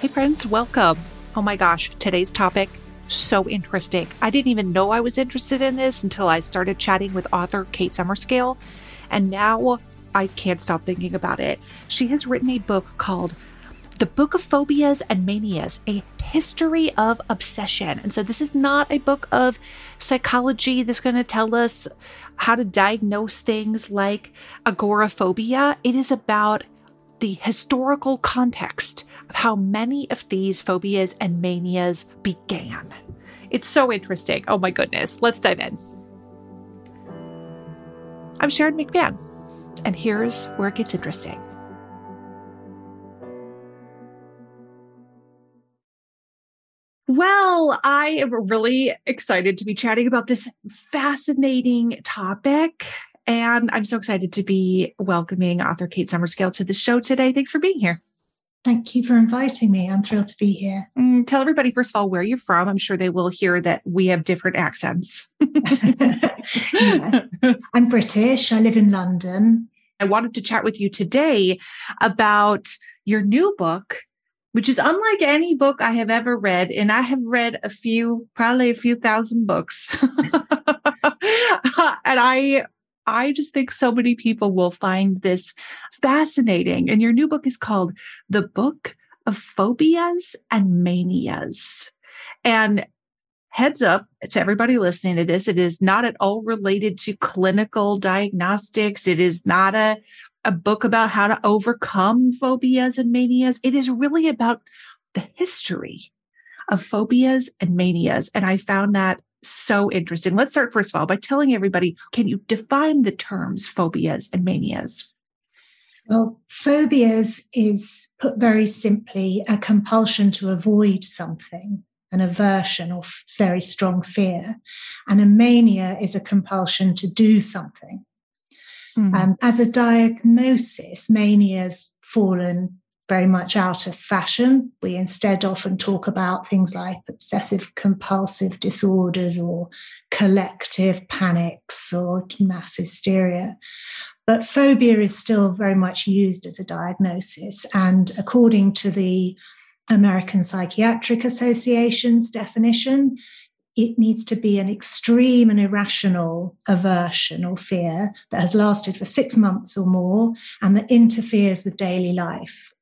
Hey, friends, welcome. Oh my gosh, today's topic, so interesting. I didn't even know I was interested in this until I started chatting with author Kate Summerscale, and now I can't stop thinking about it. She has written a book called The Book of Phobias and Manias, a history of obsession. And so, this is not a book of psychology that's going to tell us how to diagnose things like agoraphobia. It is about the historical context of how many of these phobias and manias began. It's so interesting. Oh my goodness. Let's dive in. I'm Sharon McMahon, and here's where it gets interesting. Well, I am really excited to be chatting about this fascinating topic. And I'm so excited to be welcoming author Kate Summerscale to the show today. Thanks for being here. Thank you for inviting me. I'm thrilled to be here. Mm, tell everybody, first of all, where you're from. I'm sure they will hear that we have different accents. yeah. I'm British. I live in London. I wanted to chat with you today about your new book, which is unlike any book I have ever read. And I have read a few, probably a few thousand books. and I I just think so many people will find this fascinating. And your new book is called The Book of Phobias and Manias. And heads up to everybody listening to this, it is not at all related to clinical diagnostics. It is not a, a book about how to overcome phobias and manias. It is really about the history of phobias and manias. And I found that so interesting. Let's start, first of all, by telling everybody can you define the terms phobias and manias? Well, phobias is put very simply a compulsion to avoid something, an aversion or very strong fear. And a mania is a compulsion to do something. Mm-hmm. Um, as a diagnosis, mania's fallen very much out of fashion. We instead often talk about things like obsessive compulsive disorders or collective panics or mass hysteria. But phobia is still very much used as a diagnosis. And according to the American Psychiatric Association's definition, it needs to be an extreme and irrational aversion or fear that has lasted for six months or more and that interferes with daily life.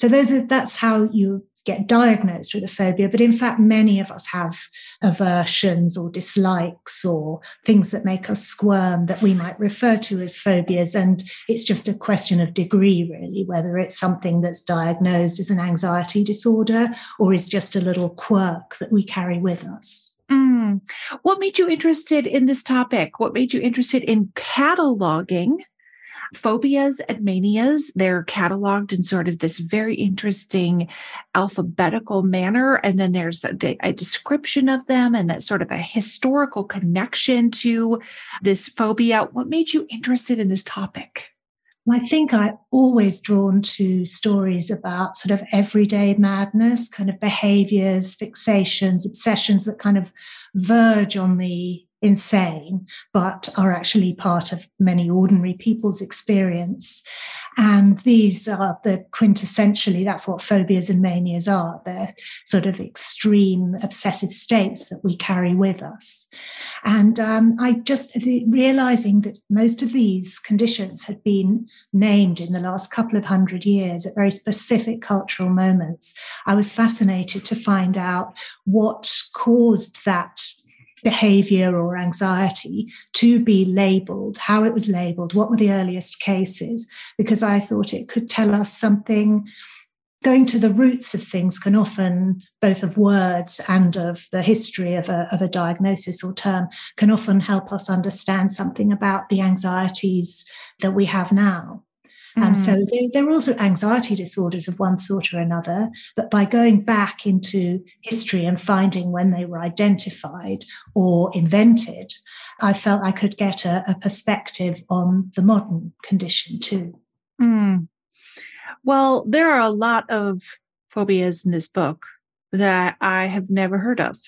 So those are, that's how you get diagnosed with a phobia. But in fact, many of us have aversions or dislikes or things that make us squirm that we might refer to as phobias. And it's just a question of degree, really, whether it's something that's diagnosed as an anxiety disorder or is just a little quirk that we carry with us. Mm. What made you interested in this topic? What made you interested in cataloging Phobias and manias, they're cataloged in sort of this very interesting alphabetical manner. And then there's a, a description of them and that sort of a historical connection to this phobia. What made you interested in this topic? I think I'm always drawn to stories about sort of everyday madness, kind of behaviors, fixations, obsessions that kind of verge on the insane, but are actually part of many ordinary people's experience. And these are the quintessentially, that's what phobias and manias are. They're sort of extreme obsessive states that we carry with us. And um, I just realizing that most of these conditions had been named in the last couple of hundred years at very specific cultural moments, I was fascinated to find out what caused that behavior or anxiety to be labeled, how it was labeled, what were the earliest cases, because I thought it could tell us something. Going to the roots of things can often, both of words and of the history of a, of a diagnosis or term, can often help us understand something about the anxieties that we have now. Um, so mm. there, there, are also anxiety disorders of one sort or another, but by going back into history and finding when they were identified or invented, I felt I could get a, a perspective on the modern condition too. Mm. Well, there are a lot of phobias in this book that I have never heard of.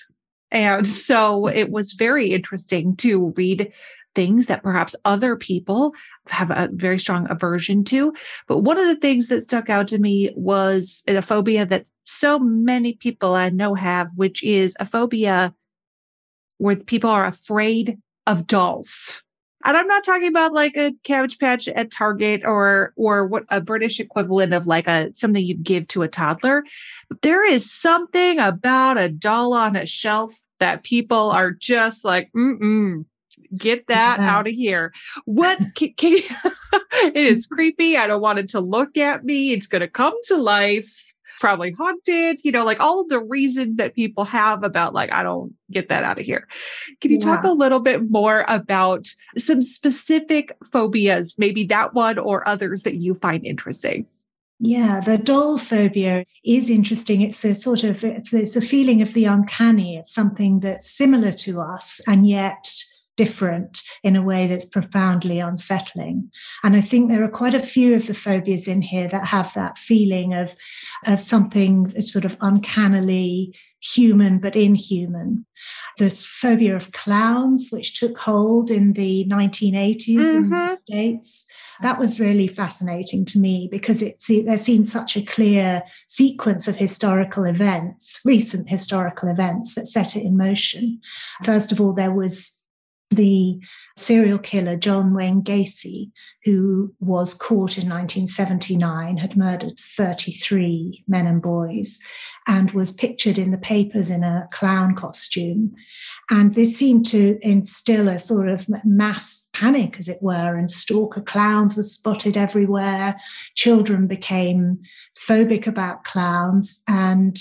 And so it was very interesting to read things that perhaps other people have a very strong aversion to. But one of the things that stuck out to me was a phobia that so many people I know have, which is a phobia where people are afraid of dolls. And I'm not talking about like a cabbage patch at Target or or what a British equivalent of like a something you'd give to a toddler. There is something about a doll on a shelf that people are just like, mm get that yeah. out of here. What can, can it is creepy. I don't want it to look at me. It's going to come to life probably haunted, you know, like all the reason that people have about like, I don't get that out of here. Can you yeah. talk a little bit more about some specific phobias, maybe that one or others that you find interesting? Yeah, the doll phobia is interesting. It's a sort of it's, it's a feeling of the uncanny. It's something that's similar to us and yet different in a way that's profoundly unsettling. And I think there are quite a few of the phobias in here that have that feeling of, of something that's sort of uncannily human but inhuman. This phobia of clowns, which took hold in the 1980s mm-hmm. in the mm-hmm. States, that was really fascinating to me because it there seemed such a clear sequence of historical events, recent historical events that set it in motion. First of all, there was the serial killer John Wayne Gacy, who was caught in 1979, had murdered 33 men and boys, and was pictured in the papers in a clown costume. And this seemed to instill a sort of mass panic, as it were, and stalker clowns were spotted everywhere. Children became phobic about clowns. And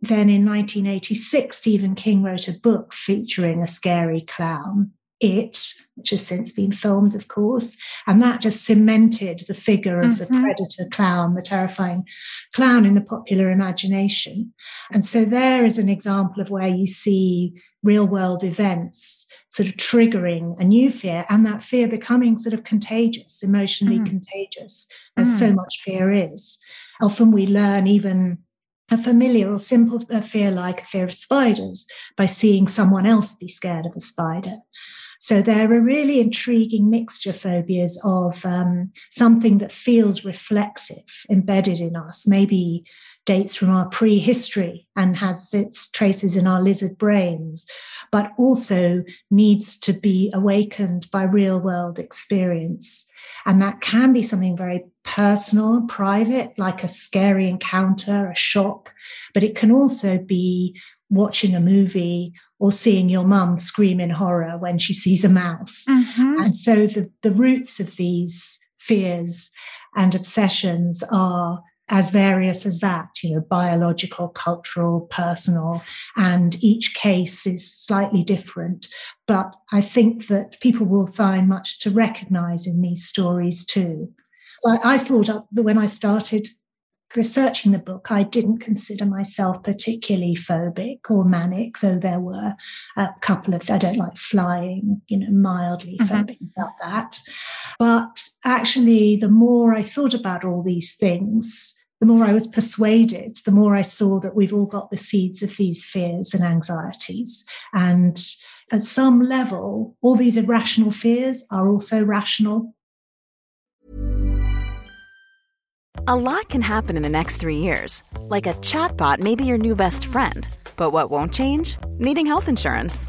then in 1986, Stephen King wrote a book featuring a scary clown, It, which has since been filmed, of course. And that just cemented the figure of mm-hmm. the predator clown, the terrifying clown in the popular imagination. And so there is an example of where you see real world events sort of triggering a new fear and that fear becoming sort of contagious, emotionally mm. contagious, as mm. so much fear is. Often we learn even a familiar or simple fear like a fear of spiders by seeing someone else be scared of a spider. So there are a really intriguing mixture phobias of um, something that feels reflexive, embedded in us, maybe dates from our prehistory and has its traces in our lizard brains, but also needs to be awakened by real world experience. And that can be something very personal, private, like a scary encounter, a shock, but it can also be watching a movie or seeing your mum scream in horror when she sees a mouse. Mm-hmm. And so the, the roots of these fears and obsessions are as various as that, you know, biological, cultural, personal, and each case is slightly different. But I think that people will find much to recognize in these stories too. So I, I thought when I started researching the book, I didn't consider myself particularly phobic or manic, though there were a couple of, I don't like flying, you know, mildly mm-hmm. phobic about that. But actually, the more I thought about all these things, the more I was persuaded, the more I saw that we've all got the seeds of these fears and anxieties. And at some level, all these irrational fears are also rational. A lot can happen in the next three years. Like a chatbot may be your new best friend. But what won't change? Needing health insurance.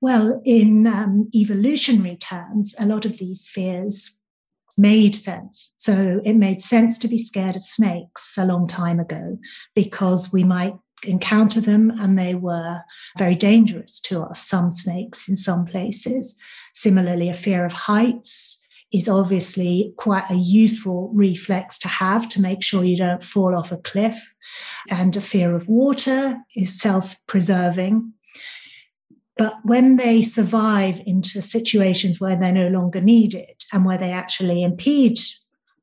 Well, in um, evolutionary terms, a lot of these fears made sense. So it made sense to be scared of snakes a long time ago because we might encounter them and they were very dangerous to us, some snakes in some places. Similarly, a fear of heights is obviously quite a useful reflex to have to make sure you don't fall off a cliff. And a fear of water is self preserving. But when they survive into situations where they're no longer needed and where they actually impede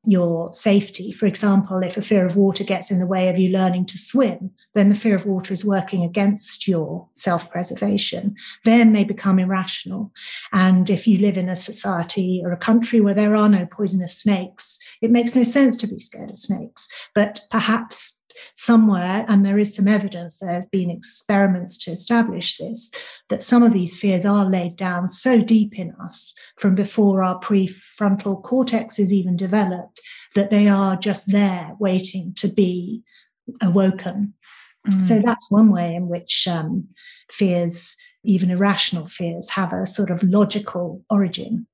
your safety, for example, if a fear of water gets in the way of you learning to swim, then the fear of water is working against your self preservation. Then they become irrational. And if you live in a society or a country where there are no poisonous snakes, it makes no sense to be scared of snakes. But perhaps somewhere, and there is some evidence, there have been experiments to establish this, that some of these fears are laid down so deep in us from before our prefrontal cortex is even developed that they are just there waiting to be awoken. Mm. So that's one way in which um, fears, even irrational fears, have a sort of logical origin.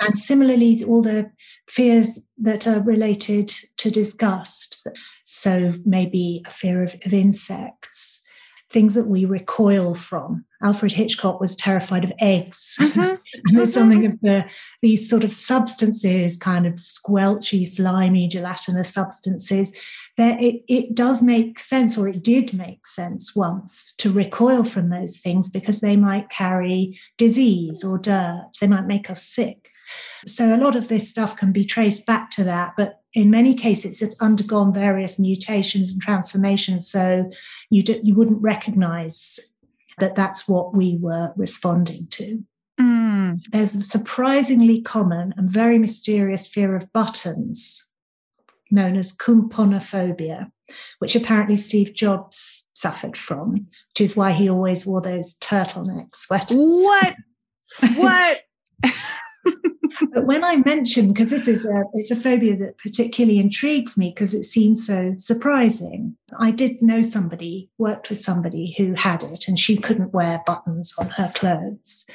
And similarly, all the fears that are related to disgust. So maybe a fear of, of insects, things that we recoil from. Alfred Hitchcock was terrified of eggs. Mm-hmm. and there's mm-hmm. something of the these sort of substances, kind of squelchy, slimy, gelatinous substances. That it, it does make sense, or it did make sense once, to recoil from those things because they might carry disease or dirt. They might make us sick. So a lot of this stuff can be traced back to that, but in many cases it's undergone various mutations and transformations. So you do, you wouldn't recognize that that's what we were responding to. Mm. There's a surprisingly common and very mysterious fear of buttons known as koumpounophobia, which apparently Steve Jobs suffered from, which is why he always wore those turtleneck sweaters. What? What? but when I mentioned, because this is a it's a phobia that particularly intrigues me because it seems so surprising. I did know somebody, worked with somebody who had it, and she couldn't wear buttons on her clothes.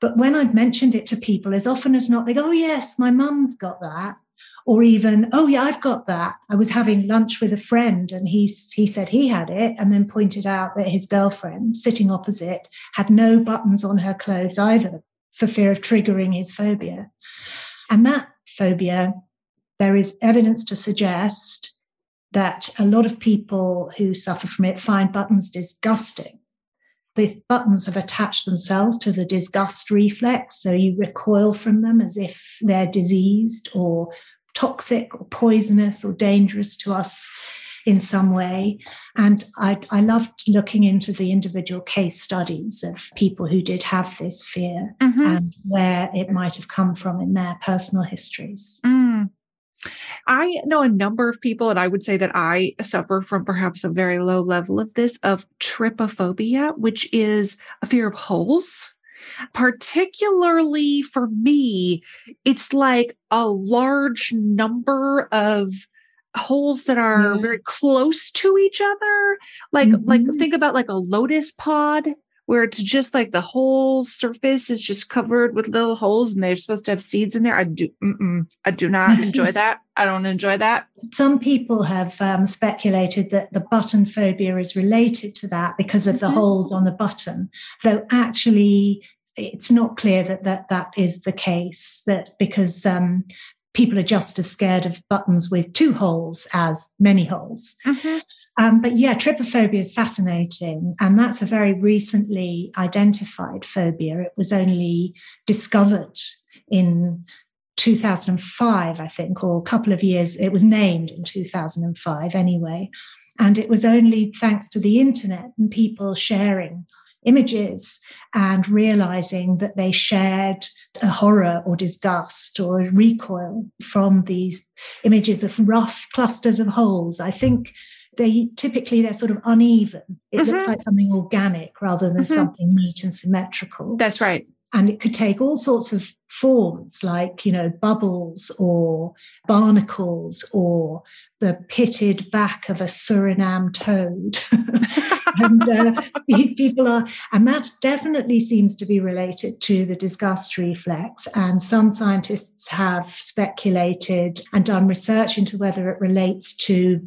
But when I've mentioned it to people, as often as not, they go, Oh, yes, my mum's got that. Or even, oh yeah, I've got that. I was having lunch with a friend and he, he said he had it and then pointed out that his girlfriend sitting opposite had no buttons on her clothes either for fear of triggering his phobia. And that phobia, there is evidence to suggest that a lot of people who suffer from it find buttons disgusting. These buttons have attached themselves to the disgust reflex, so you recoil from them as if they're diseased or toxic or poisonous or dangerous to us in some way. And I, I loved looking into the individual case studies of people who did have this fear mm-hmm. and where it might have come from in their personal histories. Mm. I know a number of people, and I would say that I suffer from perhaps a very low level of this of trypophobia, which is a fear of holes. Particularly for me, it's like a large number of holes that are very close to each other. Like mm-hmm. like think about like a lotus pod where it's just like the whole surface is just covered with little holes and they're supposed to have seeds in there. I do i do not enjoy that. I don't enjoy that. Some people have um, speculated that the button phobia is related to that because of the mm-hmm. holes on the button though actually it's not clear that that, that is the case that because um, people are just as scared of buttons with two holes as many holes. Mm-hmm. Um, but yeah, trypophobia is fascinating. And that's a very recently identified phobia. It was only discovered in 2005, I think, or a couple of years. It was named in 2005 anyway. And it was only thanks to the internet and people sharing images and realizing that they shared a horror or disgust or a recoil from these images of rough clusters of holes. I think they typically they're sort of uneven. It mm-hmm. looks like something organic rather than mm-hmm. something neat and symmetrical. That's right. And it could take all sorts of forms like, you know, bubbles or barnacles or the pitted back of a Suriname toad. and uh, people are, and that definitely seems to be related to the disgust reflex. And some scientists have speculated and done research into whether it relates to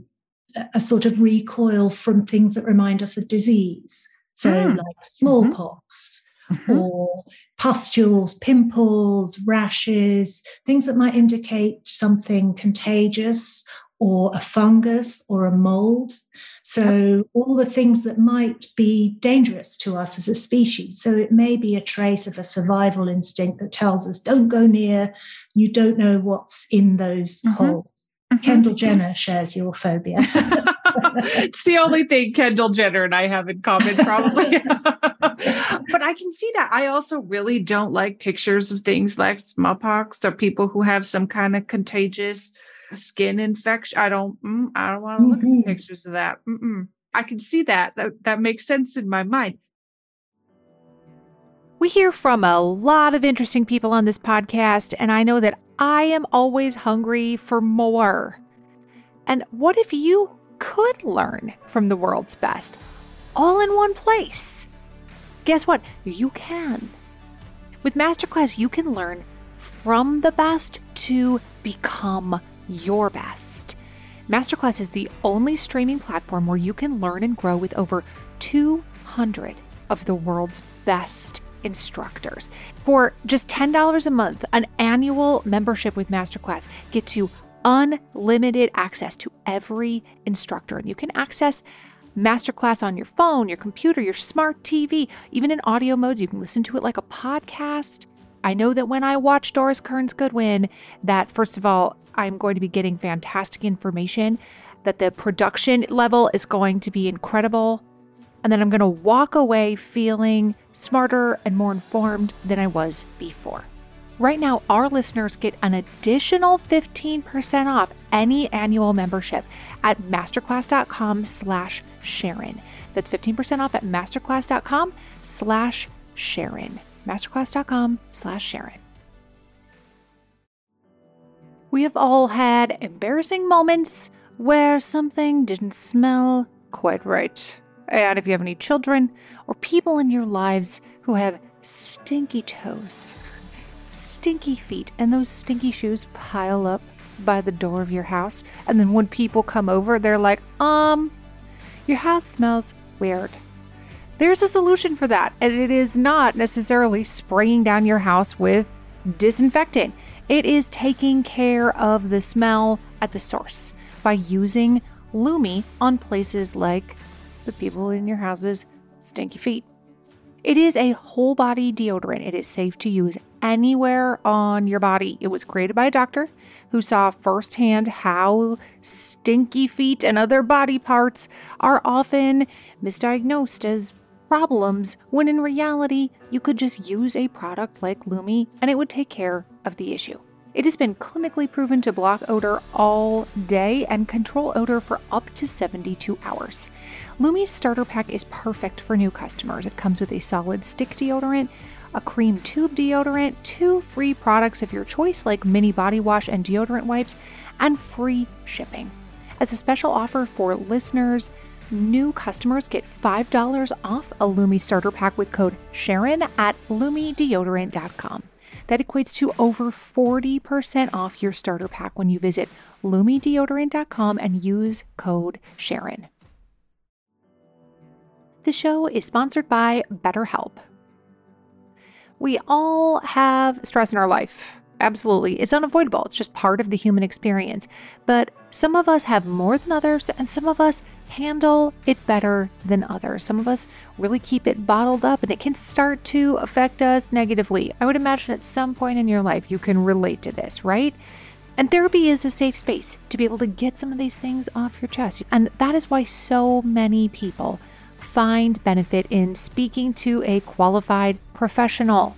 a sort of recoil from things that remind us of disease. So, mm. like smallpox. Mm-hmm. or pustules, pimples, rashes, things that might indicate something contagious or a fungus or a mold. So, all the things that might be dangerous to us as a species. So, it may be a trace of a survival instinct that tells us don't go near, you don't know what's in those mm-hmm. holes. Mm-hmm. Kendall Jenner shares your phobia. it's the only thing Kendall Jenner and I have in common, probably. but I can see that. I also really don't like pictures of things like smallpox or people who have some kind of contagious skin infection. I don't. Mm, I don't want to look mm-hmm. at pictures of that. Mm-mm. I can see that. That that makes sense in my mind. We hear from a lot of interesting people on this podcast, and I know that I am always hungry for more. And what if you could learn from the world's best all in one place? Guess what? You can. With Masterclass, you can learn from the best to become your best. Masterclass is the only streaming platform where you can learn and grow with over 200 of the world's best instructors. For just $10 a month, an annual membership with Masterclass gets you unlimited access to every instructor. And you can access Masterclass on your phone, your computer, your smart TV, even in audio modes. You can listen to it like a podcast. I know that when I watch Doris Kearns Goodwin, that first of all, I'm going to be getting fantastic information, that the production level is going to be incredible, and then I'm going to walk away feeling smarter and more informed than I was before. Right now, our listeners get an additional 15% off any annual membership at masterclass.com slash Sharon. That's 15% off at masterclass.com slash Sharon. Masterclass.com slash Sharon. We have all had embarrassing moments where something didn't smell quite right. And if you have any children or people in your lives who have stinky toes, stinky feet, and those stinky shoes pile up by the door of your house, and then when people come over, they're like, um, your house smells weird. There's a solution for that, and it is not necessarily spraying down your house with disinfectant. It is taking care of the smell at the source by using Lume on places like the people in your house's stinky feet. It is a whole body deodorant. It is safe to use anywhere on your body. It was created by a doctor who saw firsthand how stinky feet and other body parts are often misdiagnosed as problems when in reality you could just use a product like Lume and it would take care of the issue. It has been clinically proven to block odor all day and control odor for up to 72 hours. Lume's starter pack is perfect for new customers. It comes with a solid stick deodorant, a cream tube deodorant, two free products of your choice like mini body wash and deodorant wipes, and free shipping. As a special offer for listeners, new customers get $5 off a Lume starter pack with code Sharon at LumeDeodorant.com. That equates to over 40% off your starter pack when you visit LumeDeodorant.com and use code Sharon. The show is sponsored by BetterHelp. We all have stress in our life. Absolutely. It's unavoidable. It's just part of the human experience. But some of us have more than others, and some of us handle it better than others. Some of us really keep it bottled up, and it can start to affect us negatively. I would imagine at some point in your life you can relate to this, right? And therapy is a safe space to be able to get some of these things off your chest. And that is why so many people find benefit in speaking to a qualified professional.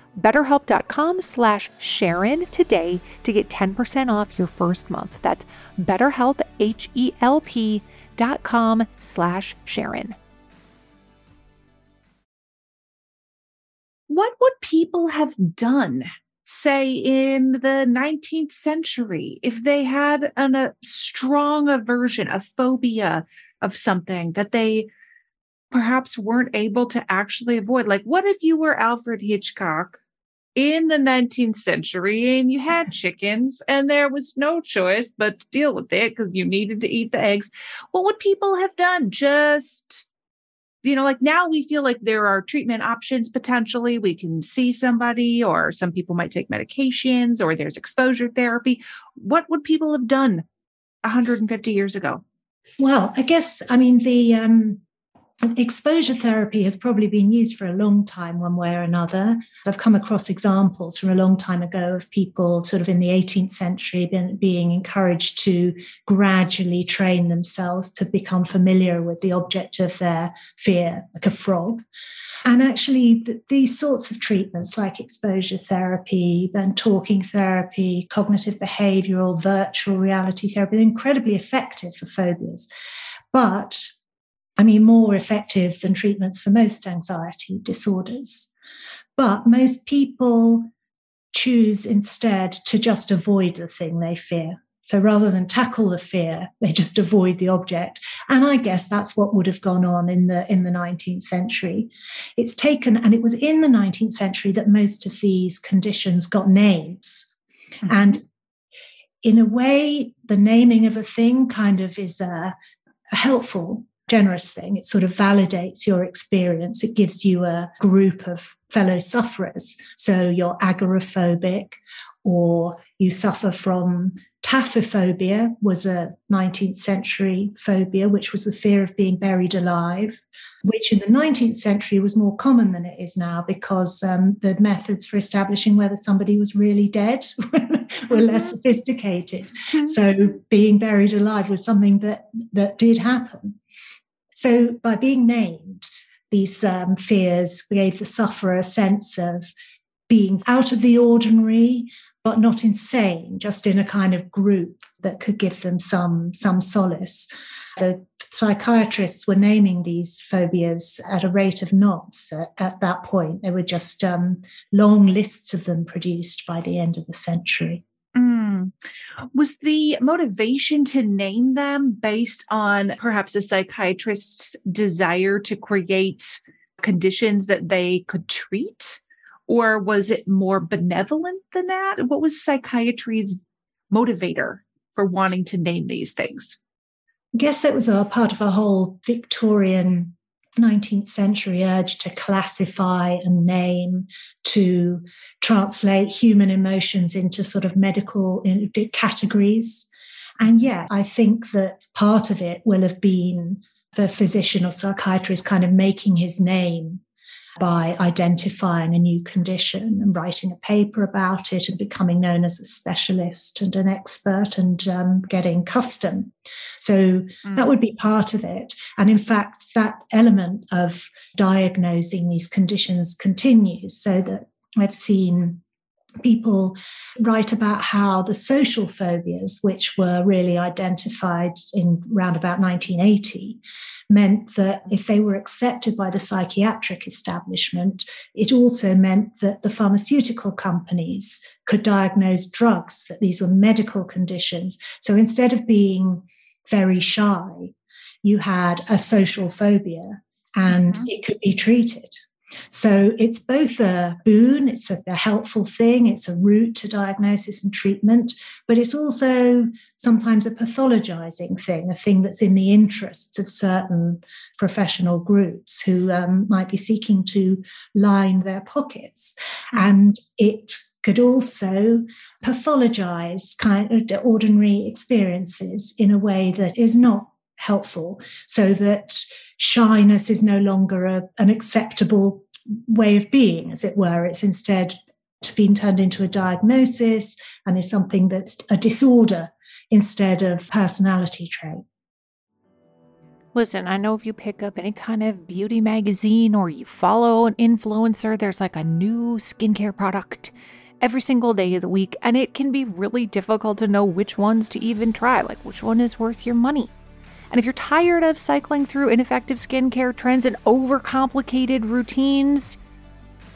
betterhelp.com slash Sharon today to get 10% off your first month. That's betterhelp, H-E-L-P dot com slash Sharon. What would people have done, say, in the 19th century if they had an, a strong aversion, a phobia of something that they perhaps weren't able to actually avoid. Like, what if you were Alfred Hitchcock in the 19th century and you had chickens and there was no choice but to deal with it because you needed to eat the eggs? What would people have done? Just, you know, like now we feel like there are treatment options potentially. We can see somebody, or some people might take medications, or there's exposure therapy. What would people have done 150 years ago? Well, I guess, I mean, the, um, exposure therapy has probably been used for a long time, one way or another. I've come across examples from a long time ago of people, sort of in the 18th century, been, being encouraged to gradually train themselves to become familiar with the object of their fear, like a frog. And actually, these sorts of treatments, like exposure therapy and talking therapy, cognitive behavioral, virtual reality therapy, are incredibly effective for phobias. But I mean, more effective than treatments for most anxiety disorders. But most people choose instead to just avoid the thing they fear. So rather than tackle the fear, they just avoid the object. And I guess that's what would have gone on in the in the 19th century. It's taken, and it was in the 19th century that most of these conditions got names. Mm-hmm. And in a way, the naming of a thing kind of is a helpful generous thing. It sort of validates your experience. It gives you a group of fellow sufferers. So you're agoraphobic or you suffer from taphophobia was a 19th century phobia, which was the fear of being buried alive, which in the 19th century was more common than it is now because um, the methods for establishing whether somebody was really dead were less mm-hmm. sophisticated. Mm-hmm. So being buried alive was something that that did happen. So, by being named, these um, fears gave the sufferer a sense of being out of the ordinary, but not insane, just in a kind of group that could give them some, some solace. The psychiatrists were naming these phobias at a rate of knots at, at that point. There were just um, long lists of them produced by the end of the century. Was the motivation to name them based on perhaps a psychiatrist's desire to create conditions that they could treat? Or was it more benevolent than that? What was psychiatry's motivator for wanting to name these things? I guess that was a part of a whole Victorian 19th century urge to classify and name, to translate human emotions into sort of medical categories. And yeah, I think that part of it will have been the physician or psychiatrist kind of making his name by identifying a new condition and writing a paper about it and becoming known as a specialist and an expert and um, getting custom. So mm. that would be part of it. And in fact, that element of diagnosing these conditions continues so that I've seen people write about how the social phobias, which were really identified in around about 1980, meant that if they were accepted by the psychiatric establishment, it also meant that the pharmaceutical companies could diagnose drugs, that these were medical conditions. So instead of being very shy, you had a social phobia and mm-hmm. it could be treated. So it's both a boon, it's a, a, helpful thing, it's a route to diagnosis and treatment, but it's also sometimes a pathologizing thing, a thing that's in the interests of certain professional groups who um, might be seeking to line their pockets. And it could also pathologize kind of ordinary experiences in a way that is not helpful so that shyness is no longer a, an acceptable way of being, as it were. It's instead to been turned into a diagnosis and is something that's a disorder instead of personality trait. Listen, I know if you pick up any kind of beauty magazine or you follow an influencer, there's like a new skincare product every single day of the week, and it can be really difficult to know which ones to even try, like which one is worth your money. And if you're tired of cycling through ineffective skincare trends and overcomplicated routines,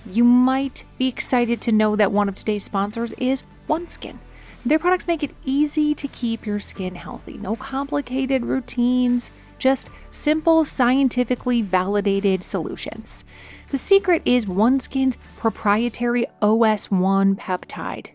you might be excited to know that one of today's sponsors is OneSkin. Their products make it easy to keep your skin healthy. No complicated routines, just simple, scientifically validated solutions. The secret is OneSkin's proprietary OS1 peptide.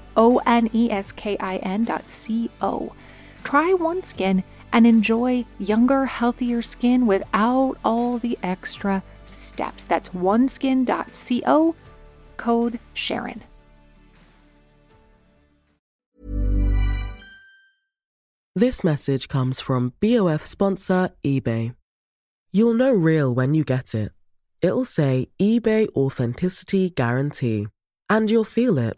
O N E S K I N dot C O. Try OneSkin and enjoy younger, healthier skin without all the extra steps. That's oneskin.co, code Sharon. This message comes from BOF sponsor eBay. You'll know real when you get it. It'll say eBay Authenticity Guarantee, and you'll feel it.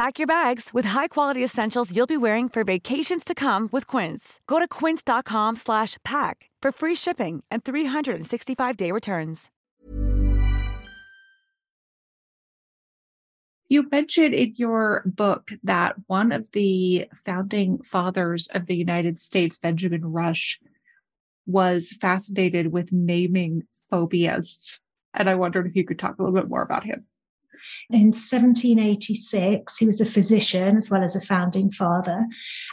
Pack your bags with high-quality essentials you'll be wearing for vacations to come with Quince. Go to quince.com slash pack for free shipping and 365-day returns. You mentioned in your book that one of the founding fathers of the United States, Benjamin Rush, was fascinated with naming phobias. And I wondered if you could talk a little bit more about him. In 1786, he was a physician as well as a founding father,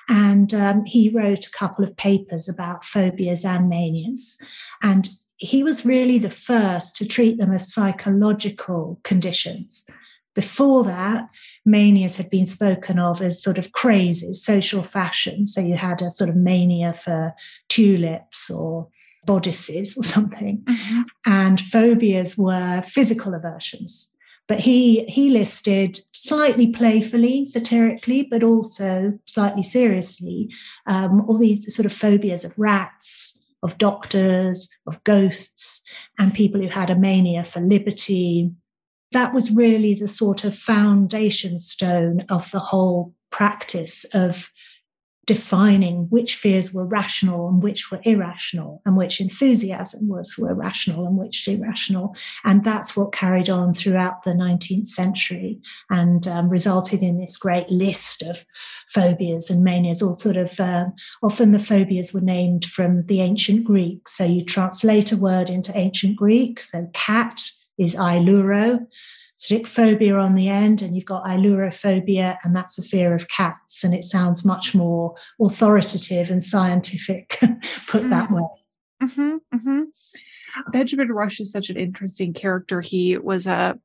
and um, he wrote a couple of papers about phobias and manias. And he was really the first to treat them as psychological conditions. Before that, manias had been spoken of as sort of crazes, social fashion. So you had a sort of mania for tulips or bodices or something. Mm-hmm. And phobias were physical aversions. But he he listed slightly playfully, satirically, but also slightly seriously, um, all these sort of phobias of rats, of doctors, of ghosts, and people who had a mania for liberty. That was really the sort of foundation stone of the whole practice of defining which fears were rational and which were irrational, and which enthusiasm was were rational and which irrational. And that's what carried on throughout the 19th century and um, resulted in this great list of phobias and manias. All sort of um, often the phobias were named from the ancient Greek. So you translate a word into ancient Greek. So cat is ailuro, stick phobia on the end, and you've got ailurophobia, and that's a fear of cats. And it sounds much more authoritative and scientific, put mm-hmm. that way. Mm-hmm, mm-hmm. Benjamin Rush is such an interesting character. He was a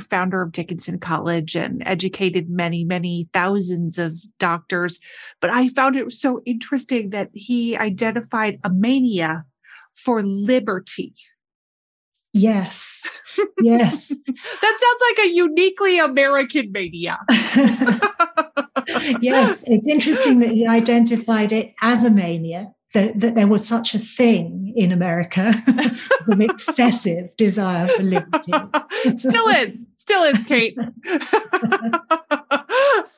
founder of Dickinson College and educated many, many thousands of doctors. But I found it so interesting that he identified a mania for liberty Yes. Yes. that sounds like a uniquely American mania. yes. It's interesting that he identified it as a mania that, that there was such a thing in America as an excessive desire for liberty. still is, still is, Kate.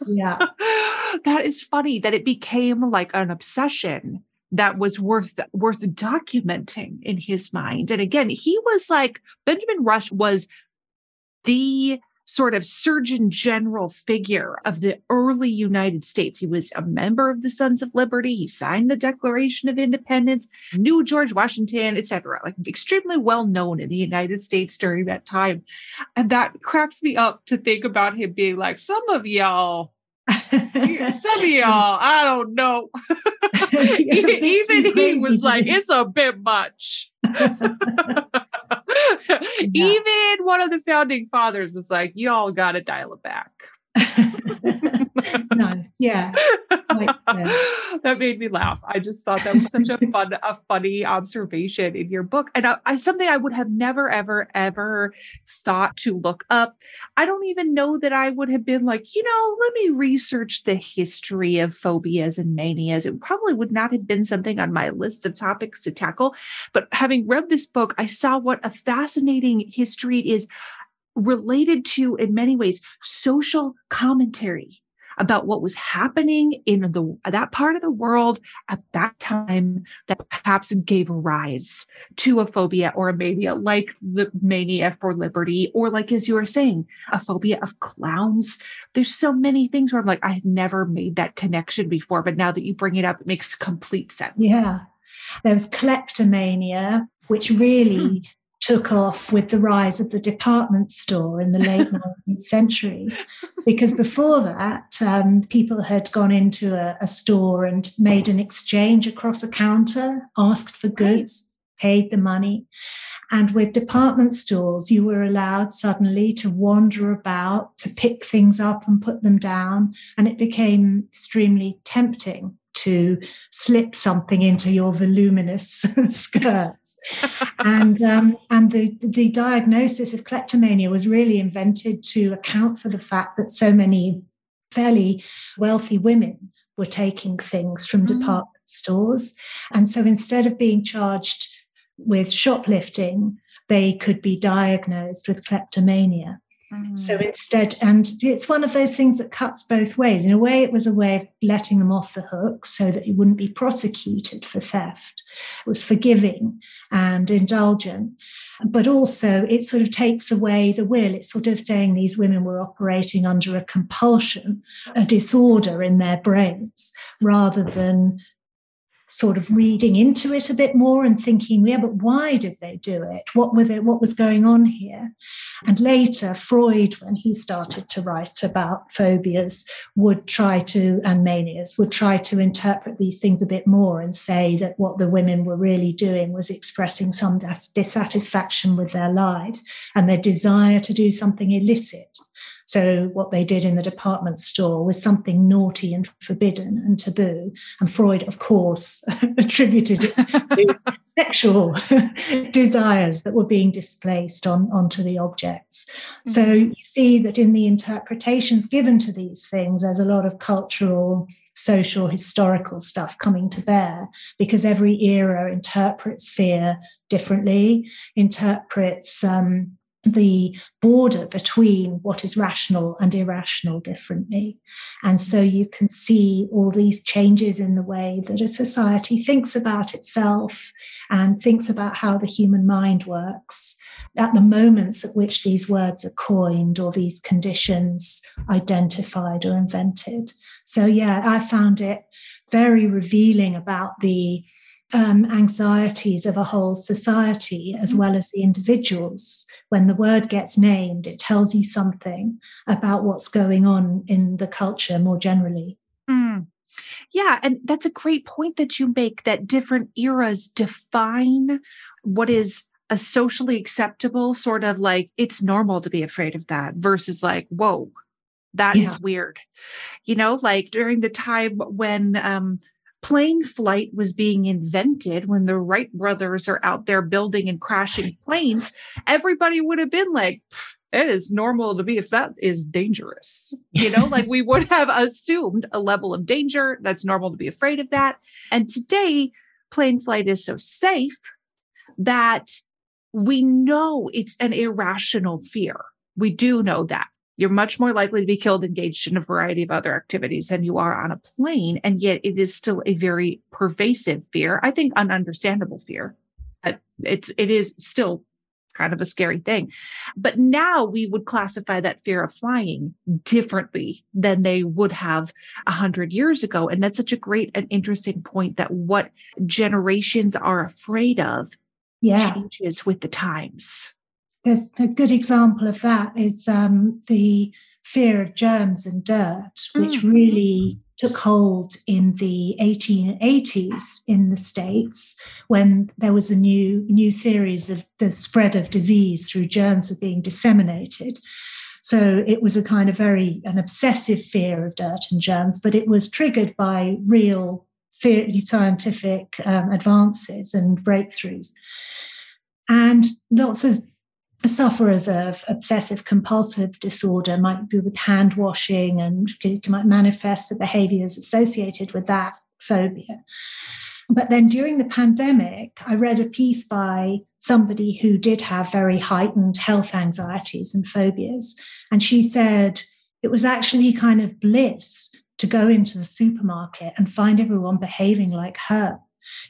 yeah. That is funny that it became like an obsession that was worth worth documenting in his mind. And again, he was like Benjamin Rush was the sort of surgeon general figure of the early United States. He was a member of the Sons of Liberty. He signed the Declaration of Independence, knew George Washington, etc. Like extremely well known in the United States during that time. And that cracks me up to think about him being like, some of y'all some of y'all, I don't know. Even he was like, it's a bit much. Even one of the founding fathers was like, y'all got to dial it back. nice. Yeah. that made me laugh. I just thought that was such a fun, a funny observation in your book. And I, I, something I would have never, ever, ever thought to look up. I don't even know that I would have been like, you know, let me research the history of phobias and manias. It probably would not have been something on my list of topics to tackle. But having read this book, I saw what a fascinating history it is related to, in many ways, social commentary about what was happening in the that part of the world at that time that perhaps gave rise to a phobia or a mania like the mania for liberty or like as you were saying a phobia of clowns. There's so many things where i'm like i had never made that connection before but now that you bring it up it makes complete sense. Yeah. There was kleptomania which really hmm took off with the rise of the department store in the late 19th century. Because before that, um, people had gone into a, a, store and made an exchange across a counter, asked for goods, paid the money. And with department stores, you were allowed suddenly to wander about, to pick things up and put them down. And it became extremely tempting to slip something into your voluminous skirts. and um, and the, the diagnosis of kleptomania was really invented to account for the fact that so many fairly wealthy women were taking things from mm. department stores. And so instead of being charged with shoplifting, they could be diagnosed with kleptomania. So mm. instead, and it's one of those things that cuts both ways. In a way, it was a way of letting them off the hook so that you wouldn't be prosecuted for theft. It was forgiving and indulgent. But also, it sort of takes away the will. It's sort of saying these women were operating under a compulsion, a disorder in their brains, rather than sort of reading into it a bit more and thinking, yeah, but why did they do it? What were they, what was going on here? And later, Freud, when he started to write about phobias, would try to, and manias, would try to interpret these things a bit more and say that what the women were really doing was expressing some dissatisfaction with their lives and their desire to do something illicit. So, what they did in the department store was something naughty and forbidden and taboo. And Freud, of course, attributed it to sexual desires that were being displaced on, onto the objects. Mm-hmm. So, you see that in the interpretations given to these things, there's a lot of cultural social historical stuff coming to bear because every era interprets fear differently interprets um, the border between what is rational and irrational differently. And so you can see all these changes in the way that a society thinks about itself and thinks about how the human mind works at the moments at which these words are coined or these conditions identified or invented. So, yeah, I found it very revealing about the um, anxieties of a whole society as mm-hmm. well as the individuals. When the word gets named, it tells you something about what's going on in the culture more generally. Mm. Yeah, and that's a great point that you make that different eras define what is a socially acceptable sort of like it's normal to be afraid of that versus like, whoa, that yeah. is weird. You know, like during the time when um plane flight was being invented when the Wright brothers are out there building and crashing planes, everybody would have been like, it is normal to be if that is dangerous. You know, like we would have assumed a level of danger. That's normal to be afraid of that. And today, plane flight is so safe that we know it's an irrational fear. We do know that. You're much more likely to be killed engaged in a variety of other activities than you are on a plane. And yet it is still a very pervasive fear. I think an understandable fear. But it's it is still kind of a scary thing. But now we would classify that fear of flying differently than they would have a hundred years ago. And that's such a great and interesting point that what generations are afraid of Yeah. changes with the times. There's a good example of that is um, the fear of germs and dirt, which Mm. really took hold in the 1880s in the States when there was a new new theories of the spread of disease through germs were being disseminated. So it was a kind of very an obsessive fear of dirt and germs, but it was triggered by real fear, scientific um, advances and breakthroughs. And lots of sufferers of obsessive compulsive disorder might be with hand washing and might manifest the behaviors associated with that phobia. But then during the pandemic, I read a piece by somebody who did have very heightened health anxieties and phobias. And she said it was actually kind of bliss to go into the supermarket and find everyone behaving like her.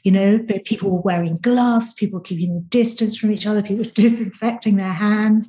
You know, but people were wearing gloves, people keeping the distance from each other, people disinfecting their hands.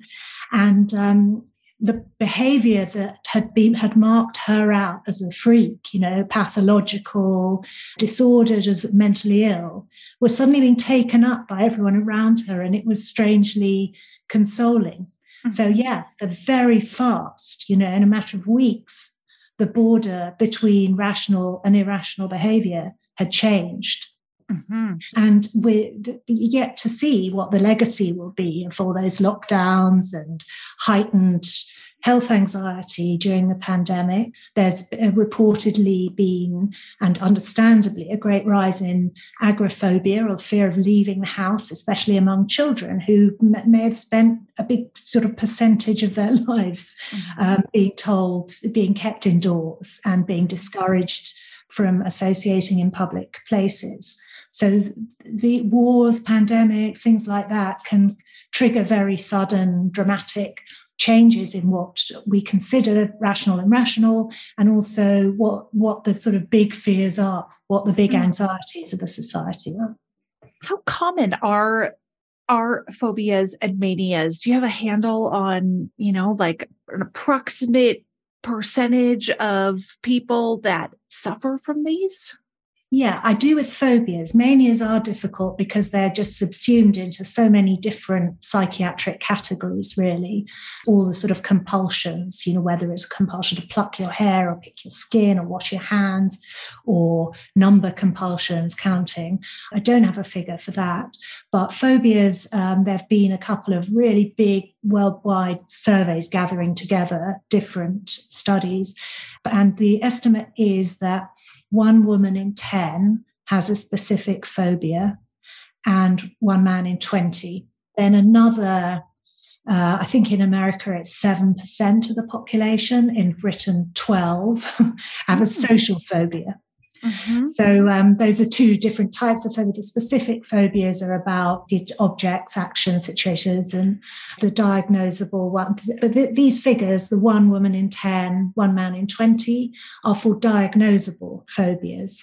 And um, the behavior that had been had marked her out as a freak, you know, pathological, disordered, as mentally ill, was suddenly being taken up by everyone around her, and it was strangely consoling. So yeah, they're very fast, you know, in a matter of weeks, the border between rational and irrational behavior had changed. Mhm. And we're yet to see what the legacy will be of all those lockdowns and heightened health anxiety during the pandemic. There's reportedly been, and understandably, a great rise in agoraphobia or fear of leaving the house, especially among children who may have spent a big sort of percentage of their lives um, being told, being kept indoors and being discouraged from associating in public places. So the wars, pandemics, things like that can trigger very sudden, dramatic changes in what we consider rational and rational, and also what what the sort of big fears are, what the big hmm. anxieties of a society are. How common are are phobias and manias? Do you have a handle on, you know, like an approximate percentage of people that suffer from these? Yeah, I do with phobias. Manias are difficult because they're just subsumed into so many different psychiatric categories, really. All the sort of compulsions, you know, whether it's a compulsion to pluck your hair or pick your skin or wash your hands or number compulsions, counting. I don't have a figure for that. But phobias, um, there have been a couple of really big worldwide surveys gathering together different studies. And the estimate is that one woman in 10 has a specific phobia and one man in 20. Then another, uh, I think in America it's 7% of the population, in Britain 12 have a social phobia. So um, those are two different types of phobia. The specific phobias are about the objects, actions, situations, and the diagnosable ones. But th- these figures, the one woman in 10, one man in 20, are for diagnosable phobias,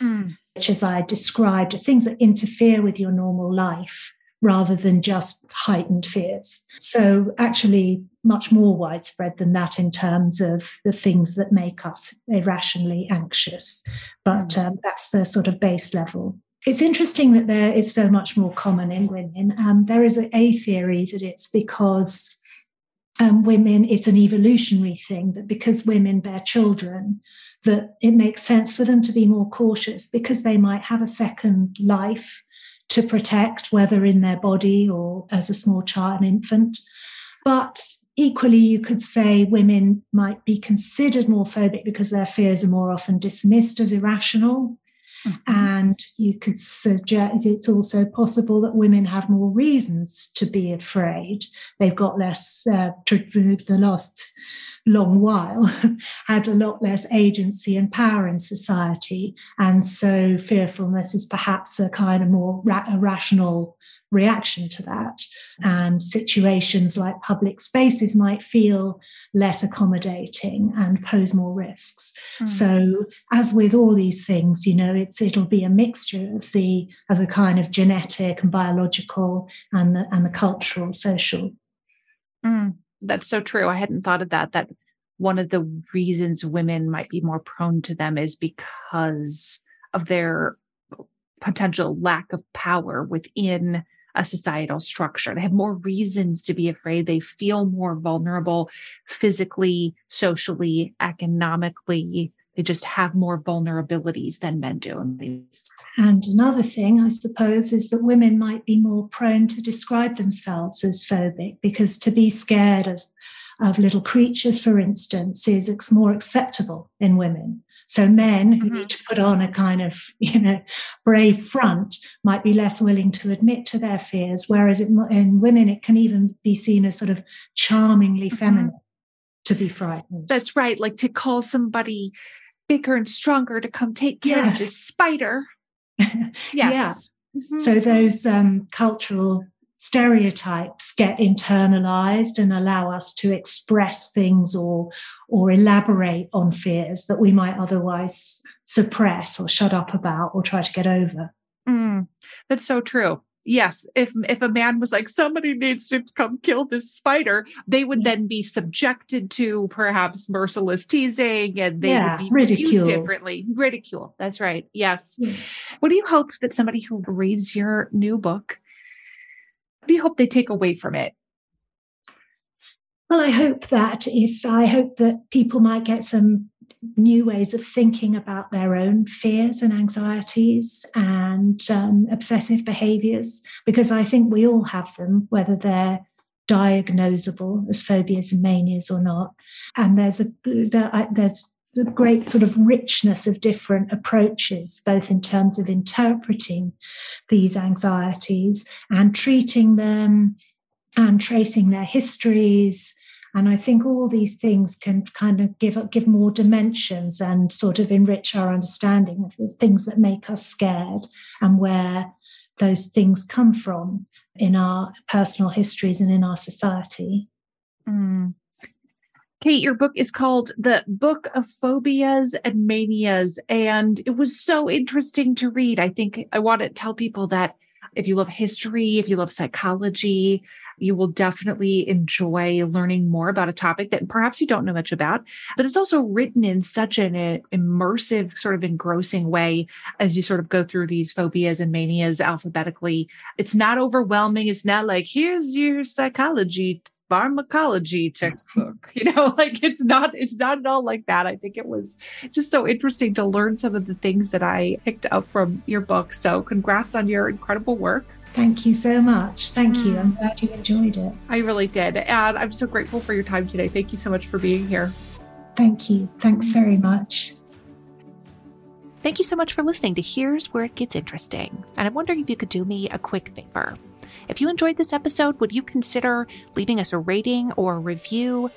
which, as I described, are things that interfere with your normal life rather than just heightened fears. So, actually, much more widespread than that in terms of the things that make us irrationally anxious. But um, that's the sort of base level. It's interesting that there is so much more common in women. Um, there is a, a theory that it's because um, women, it's an evolutionary thing, that because women bear children, that it makes sense for them to be more cautious because they might have a second life to protect, whether in their body or as a small child, an infant. But equally, you could say women might be considered more phobic because their fears are more often dismissed as irrational. Mm-hmm. And you could suggest it's also possible that women have more reasons to be afraid. They've got less, uh, the last long while, had a lot less agency and power in society. And so fearfulness is perhaps a kind of more ra- rational reaction to that. And situations like public spaces might feel less accommodating and pose more risks. Mm. So, as with all these things, you know, it's it'll be a mixture of the of the kind of genetic and biological and the and the cultural, social. Mm. That's so true. I hadn't thought of that. That one of the reasons women might be more prone to them is because of their potential lack of power within a societal structure. They have more reasons to be afraid. They feel more vulnerable physically, socially, economically. They just have more vulnerabilities than men do. And another thing, I suppose, is that women might be more prone to describe themselves as phobic because to be scared of, of little creatures, for instance, is more acceptable in women. So men who mm-hmm. need to put on a kind of, you know, brave front might be less willing to admit to their fears, whereas it, in women it can even be seen as sort of charmingly mm-hmm. feminine to be frightened. That's right, like to call somebody bigger and stronger to come take care yes. of this spider. yes. yeah. Mm-hmm. So those um, cultural stereotypes get internalized and allow us to express things or or elaborate on fears that we might otherwise suppress or shut up about or try to get over. Mm, that's so true. Yes if if a man was like somebody needs to come kill this spider they would then be subjected to perhaps merciless teasing and they yeah, would be ridicule. differently. Ridicule that's right yes. Yeah. what do you hope that somebody who reads your new book what do you hope they take away from it? Well, I hope that if I hope that people might get some new ways of thinking about their own fears and anxieties and um, obsessive behaviors, because I think we all have them, whether they're diagnosable as phobias and manias or not. And there's a there's a great sort of richness of different approaches, both in terms of interpreting these anxieties and treating them and tracing their histories. And I think all these things can kind of give give more dimensions and sort of enrich our understanding of the things that make us scared and where those things come from in our personal histories and in our society. Mm. Kate, your book is called The Book of Phobias and Manias. And it was so interesting to read. I think I want to tell people that if you love history, if you love psychology, you will definitely enjoy learning more about a topic that perhaps you don't know much about. But it's also written in such an uh, immersive, sort of engrossing way as you sort of go through these phobias and manias alphabetically. It's not overwhelming. It's not like, here's your psychology pharmacology textbook you know like it's not it's not at all like that i think it was just so interesting to learn some of the things that i picked up from your book so congrats on your incredible work Thank you so much. Thank you. I'm mm. glad you enjoyed it. I really did. And I'm so grateful for your time today. Thank you so much for being here. Thank you. Thanks very much. Thank you so much for listening to Here's Where It Gets Interesting. And I'm wondering if you could do me a quick favor. If you enjoyed this episode, would you consider leaving us a rating or a review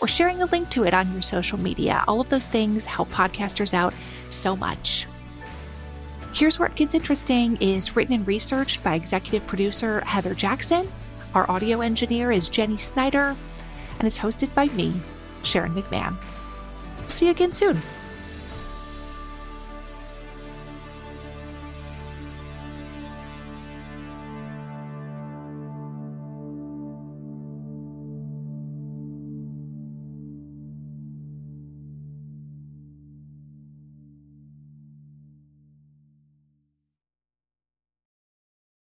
or sharing a link to it on your social media? All of those things help podcasters out so much. Here's Where It Gets Interesting is written and researched by executive producer Heather Jackson. Our audio engineer is Jenny Snyder, and it's hosted by me, Sharon McMahon. See you again soon.